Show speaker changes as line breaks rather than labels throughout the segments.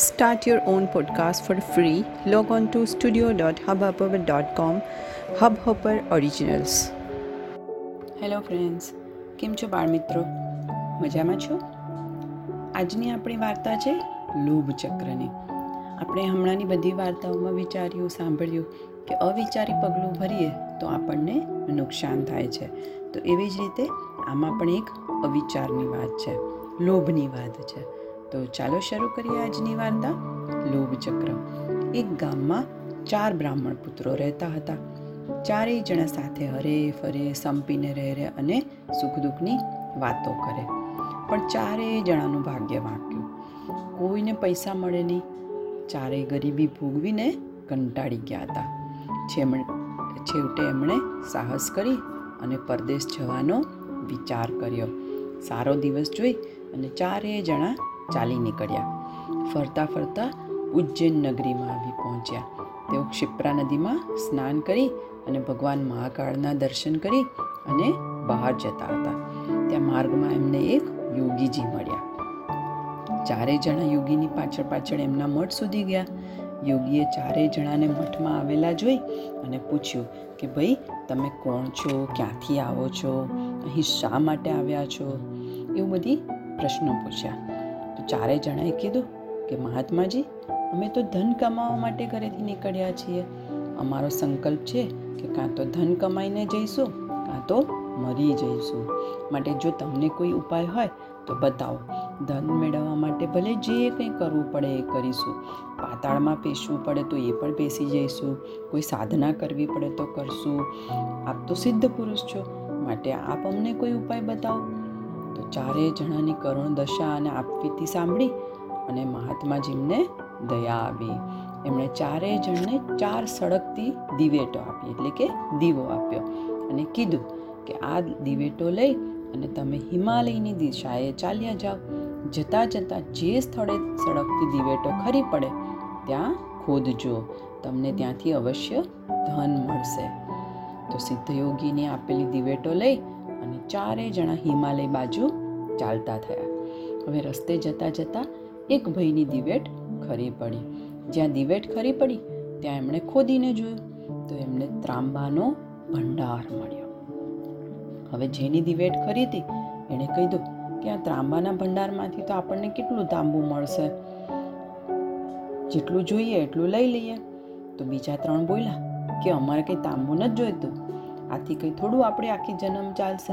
Start your own podcast for free. Log on to studio.hubhopper.com. Hubhopper Originals. Hello friends કેમ છો બાળ મિત્રો મજામાં છો આજની આપણી વાર્તા છે લોભ ચક્રની આપણે હમણાંની બધી વાર્તાઓમાં વિચાર્યું, સાંભળ્યું કે અવિચારી પગલું ભરીએ તો આપણને નુકસાન થાય છે તો એવી જ રીતે આમાં પણ એક અવિચારની વાત છે, લોભની વાત છે તો ચાલો શરૂ કરીએ આજની વાર્તા. લોભચક્ર. એક ગામમાં ચાર બ્રાહ્મણ પુત્રો રહેતા હતા. ચારેય જણા સાથે હરે ફરે, સંપીને રહે રહે અને સુખ દુઃખની વાતો કરે. પણ ચારેય જણાનું ભાગ્ય વાંક્યું. કોઈને પૈસા મળે નહીં. ચારેય ગરીબી ભોગવીને કંટાળી ગયા હતા. છેવટે એમણે સાહસ કરી અને પરદેશ જવાનો વિચાર કર્યો. સારો દિવસ જોઈ અને ચારેય જણા ચાલી નીકળ્યા. ફરતા ફરતા ઉજ્જૈન નગરીમાં આવી પહોંચ્યા. તેઓ ક્ષિપ્રા નદીમાં સ્નાન કરી અને ભગવાન મહાકાળના દર્શન કરી અને બહાર જતા હતા. ત્યાં માર્ગમાં એમને એક યોગીજી મળ્યા. ચારેય જણા યોગીની પાછળ પાછળ એમના મઠ સુધી ગયા. યોગીએ ચારેય જણાને મઠમાં આવેલા જોઈ અને પૂછ્યું કે, ભાઈ, તમે કોણ છો? ક્યાંથી આવો છો? અહીં શા માટે આવ્યા છો? એવું બધી પ્રશ્નો પૂછ્યા. તો ચારેય જણાએ કીધું કે, મહાત્માજી, અમે તો ધન કમાવા માટે ઘરેથી નીકળ્યા છીએ. અમારો સંકલ્પ છે કે કાં તો ધન કમાઈને જઈશું, કાં તો મરી જઈશું. માટે જો તમને કોઈ ઉપાય હોય, તો બતાવો. ધન મેળવવા માટે ભલે જે કંઈ કરવું પડે એ કરીશું. પાતાળમાં પેશવું પડે તો એ પણ પેસી જઈશું. કોઈ સાધના કરવી પડે તો કરશું. આપ તો સિદ્ધ પુરુષ છો. માટે આપ અમને કોઈ ઉપાય બતાવો. તો ચારેય જણાની કરુણ દશા અને આપવીતી સાંભળી અને મહાત્માજીને દયા આવી એમણે ચારેય જણને ચાર સળગતી દિવેટો આપી, એટલે કે દીવો આપ્યો અને કીધું કે આ દિવેટો લઈ અને તમે હિમાલયની દિશાએ ચાલ્યા જાઓ. જતાં જતાં જે સ્થળે સળગતી દિવેટો ખરી પડે, ત્યાં ખોદજો. તમને ત્યાંથી અવશ્ય ધન મળશે. તો સિદ્ધયોગીની આપેલી દિવેટો લઈ અને ચારેય જણા હિમાલય બાજુ ચાલતા થયા. હવે રસ્તે જતાં જતાં એક ભાઈની દિવેટ ખરી પડી. જ્યાં દિવેટ ખરી પડી, ત્યાં એમણે ખોદીને જોયું તો એમને ત્રાંબાનો ભંડાર મળ્યો. હવે જેની દિવેટ ખરી હતી, એણે કહ્યું કે આ ત્રાંબાના ભંડારમાંથી તો આપણને કેટલું તાંબુ મળશે? જેટલું જોઈએ એટલું લઈ લઈએ. તો બીજા ત્રણ બોલ્યા કે અમારે કંઈ તાંબુ નથી જોઈતું. આથી કંઈ થોડું આપણે આખી જન્મ ચાલશે.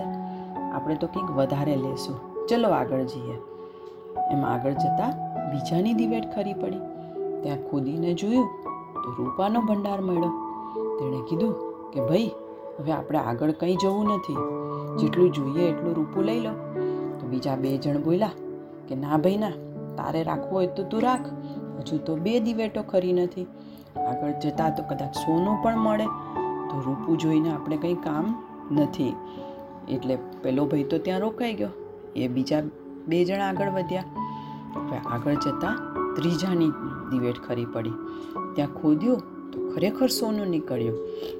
આપણે તો કંઈક વધારે લેશું. ચલો આગળ જઈએ. એમ આગળ જતાં બીજાની દિવેટ ખરી પડી. ત્યાં ખોદીને જોયું તો રૂપાનો ભંડાર મળ્યો. તેણે કીધું કે ભાઈ, હવે આપણે આગળ કંઈ જવું નથી. જેટલું જોઈએ એટલું રૂપું લઈ લો. તો બીજા બે જણ બોલ્યા કે ના ભાઈ ના, તારે રાખવું હોય તો તું રાખ. હજુ તો બે દિવેટો ખરી નથી. આગળ જતાં તો કદાચ સોનું પણ મળે. રૂપું જોઈને આપણે કંઈ કામ નથી. એટલે પેલો ભાઈ તો ત્યાં રોકાઈ ગયો. એ બીજા બે જણા આગળ વધ્યા. હવે આગળ જતાં ત્રીજાની દિવેટ ખરી પડી. ત્યાં ખોદ્યું તો ખરેખર સોનું નીકળ્યું.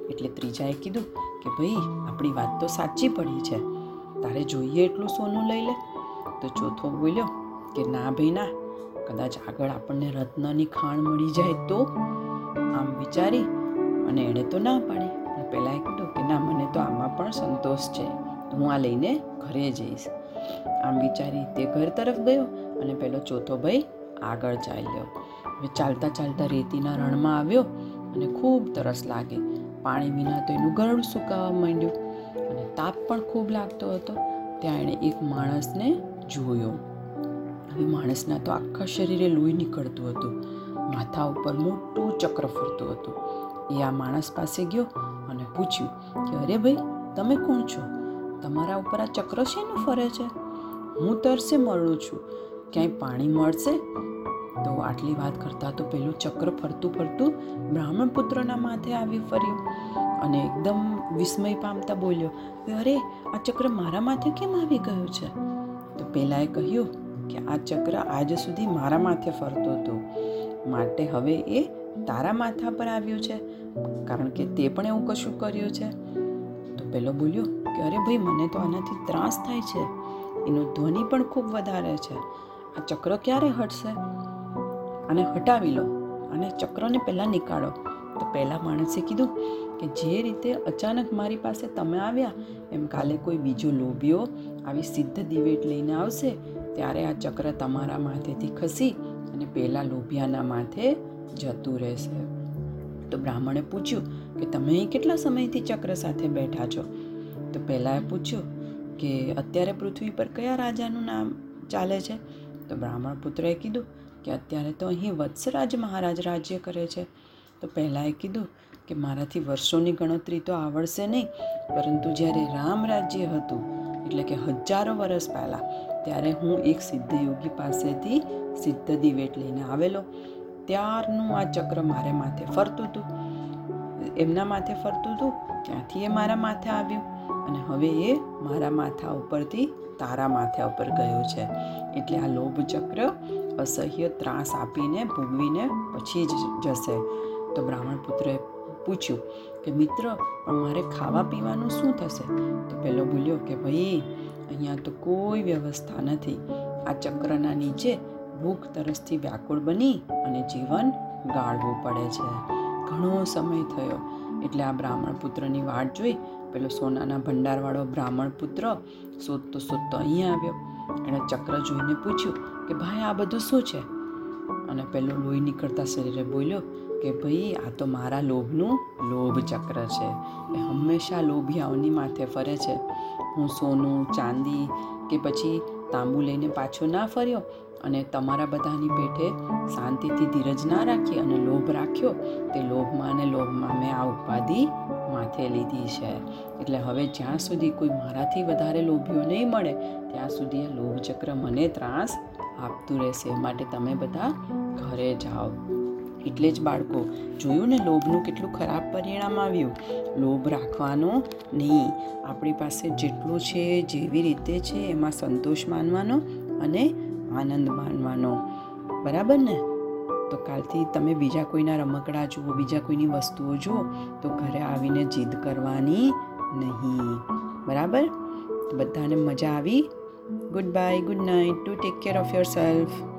એટલે ત્રીજાએ કીધું કે, ભાઈ, આપણી વાત તો સાચી પડી છે. તારે જોઈએ એટલું સોનું લઈ લે. તો ચોથો બોલ્યો કે, ના ભાઈ, ના. કદાચ આગળ આપણને રત્નની ખાણ મળી જાય તો? આમ વિચારી અને એણે તો ના પાડી. પહેલાં કીધું કે, ના, મને તો આમાં પણ સંતોષ છે. હું આ લઈને ઘરે જઈશ. આમ વિચારી તે ઘર તરફ ગયો અને પેલો ચોથો ભાઈ આગળ ચાલ્યો. હવે ચાલતા ચાલતા રેતીના રણમાં આવ્યો અને ખૂબ તરસ લાગે. પાણી વિના તો એનું ગળું સુકાવા માંડ્યું અને તાપ પણ ખૂબ લાગતો હતો. ત્યાં એણે એક માણસને જોયો. હવે માણસના તો આખા શરીરે લોહી નીકળતું હતું. માથા ઉપર મોટું ચક્ર ફરતું હતું. એ આ માણસ પાસે ગયો અને પૂછ્યું, કે અરે ભાઈ, તમે કોણ છો? તમારા ઉપર આ ચક્ર શેનું ફરે છે? હું તરસે મરણું છું. ક્યાંય પાણી મળશે? તો આટલી વાત કરતાં તો પેલું ચક્ર ફરતું ફરતું બ્રાહ્મણ પુત્રના માથે આવી ફર્યું અને એકદમ વિસ્મય પામતા બોલ્યો કે અરે, આ ચક્ર મારા માથે કેમ આવી ગયું છે? તો પેલાએ કહ્યું કે આ ચક્ર આજ સુધી મારા માથે ફરતું હતું. માટે હવે એ તારા માથા પર આવ્યું છે? કારણ કે તે પણ એવું કશું કર્યું છે. તો પેલો બોલ્યો કે અરે ભાઈ, મને તો આનાથી ત્રાસ થાય છે. એનો ધ્વનિ પણ ખૂબ વધારે છે. આ ચક્ર ક્યારે હટશે? આને હટાવી લો અને ચક્રને પહેલાં નીકાળો. તો પહેલાં માણસે કીધું કે જે રીતે અચાનક મારી પાસે તમે આવ્યા, એમ કાલે કોઈ બીજો લોભીઓ આવી સિદ્ધ દિવેટ લઈને આવશે, ત્યારે આ ચક્ર તમારા માથેથી ખસી અને પહેલાં લોભિયાના માથે જતું રહેશે. તો બ્રાહ્મણે પૂછ્યું કે તમે કેટલા સમયથી ચક્ર સાથે બેઠા છો? તો પહેલાં પૂછ્યું કે અત્યારે પૃથ્વી પર કયા રાજાનું નામ ચાલે છે? તો બ્રાહ્મણ પુત્રએ કીધું કે અત્યારે તો અહીં વત્સરાજ મહારાજ રાજ્ય કરે છે. તો પહેલાંએ કીધું કે મારાથી વર્ષોની ગણતરી તો આવડશે નહીં, પરંતુ જ્યારે રામ રાજ્ય હતું, એટલે કે હજારો વર્ષ પહેલાં, ત્યારે હું એક સિદ્ધ યોગી પાસેથી સિદ્ધ દિવેટ લઈને આવેલો. ત્યારનું આ ચક્ર મારે માથે ફરતું હતું. એમના માથે ફરતું હતું, ત્યાંથી એ મારા માથે આવ્યું અને હવે એ મારા માથા ઉપરથી તારા માથા ઉપર ગયો છે. એટલે આ લોભ ચક્ર અસહ્ય ત્રાસ આપીને ભોગવીને પછી જ જશે. તો બ્રાહ્મણ પુત્રએ પૂછ્યું કે, મિત્ર, પણ મારે ખાવા પીવાનું શું થશે? તો પેલો બોલ્યો કે, ભાઈ, અહીંયા તો કોઈ વ્યવસ્થા નથી. આ ચક્રના નીચે ભૂખ તરસથી વ્યાકુળ બની અને જીવન ગાળવું પડે છે. ઘણો સમય થયો. એટલે આ બ્રાહ્મણ પુત્રની વાટ જોઈ પેલો સોનાના ભંડારવાળો બ્રાહ્મણ પુત્ર શોધતો શોધતો અહીંયા આવ્યો. એણે ચક્ર જોઈને પૂછ્યું કે, ભાઈ, આ બધું શું છે? અને પેલો લોહી નીકળતા શરીરે બોલ્યો કે, ભાઈ, આ તો મારા લોભનું લોભ ચક્ર છે. એ હંમેશા લોભિયાઓની માથે ફરે છે. હું સોનું, ચાંદી કે પછી તાંબુ લઈને પાછો ના ફર્યો અને તમારા બધાની પેઠે શાંતિથી ધીરજ ના રાખી અને લોભ રાખ્યો, તે લોભમાં અને લોભમાં મેં આ ઉપાધિ માથે લીધી છે. એટલે હવે જ્યાં સુધી કોઈ મારાથી વધારે લોભીઓ નહીં મળે, ત્યાં સુધી આ લોભચક્ર મને ત્રાસ આપતું રહેશે. માટે તમે બધા ઘરે જાઓ. એટલે જ બાળકો, જોયું ને લોભનું કેટલું ખરાબ પરિણામ આવ્યું? લોભ રાખવાનો નહીં. આપણી પાસે જેટલું છે જેવી રીતે છે, એમાં સંતોષ માનવાનો અને આનંદ માનવાનો બરાબર ને? તો કાલથી તમે બીજા કોઈના રમકડા જુઓ, બીજા કોઈની વસ્તુઓ જુઓ, તો ઘરે આવીને જીદ કરવાની નહીં. બરાબર? બધાને મજા આવી. Good bye good night to take care of yourself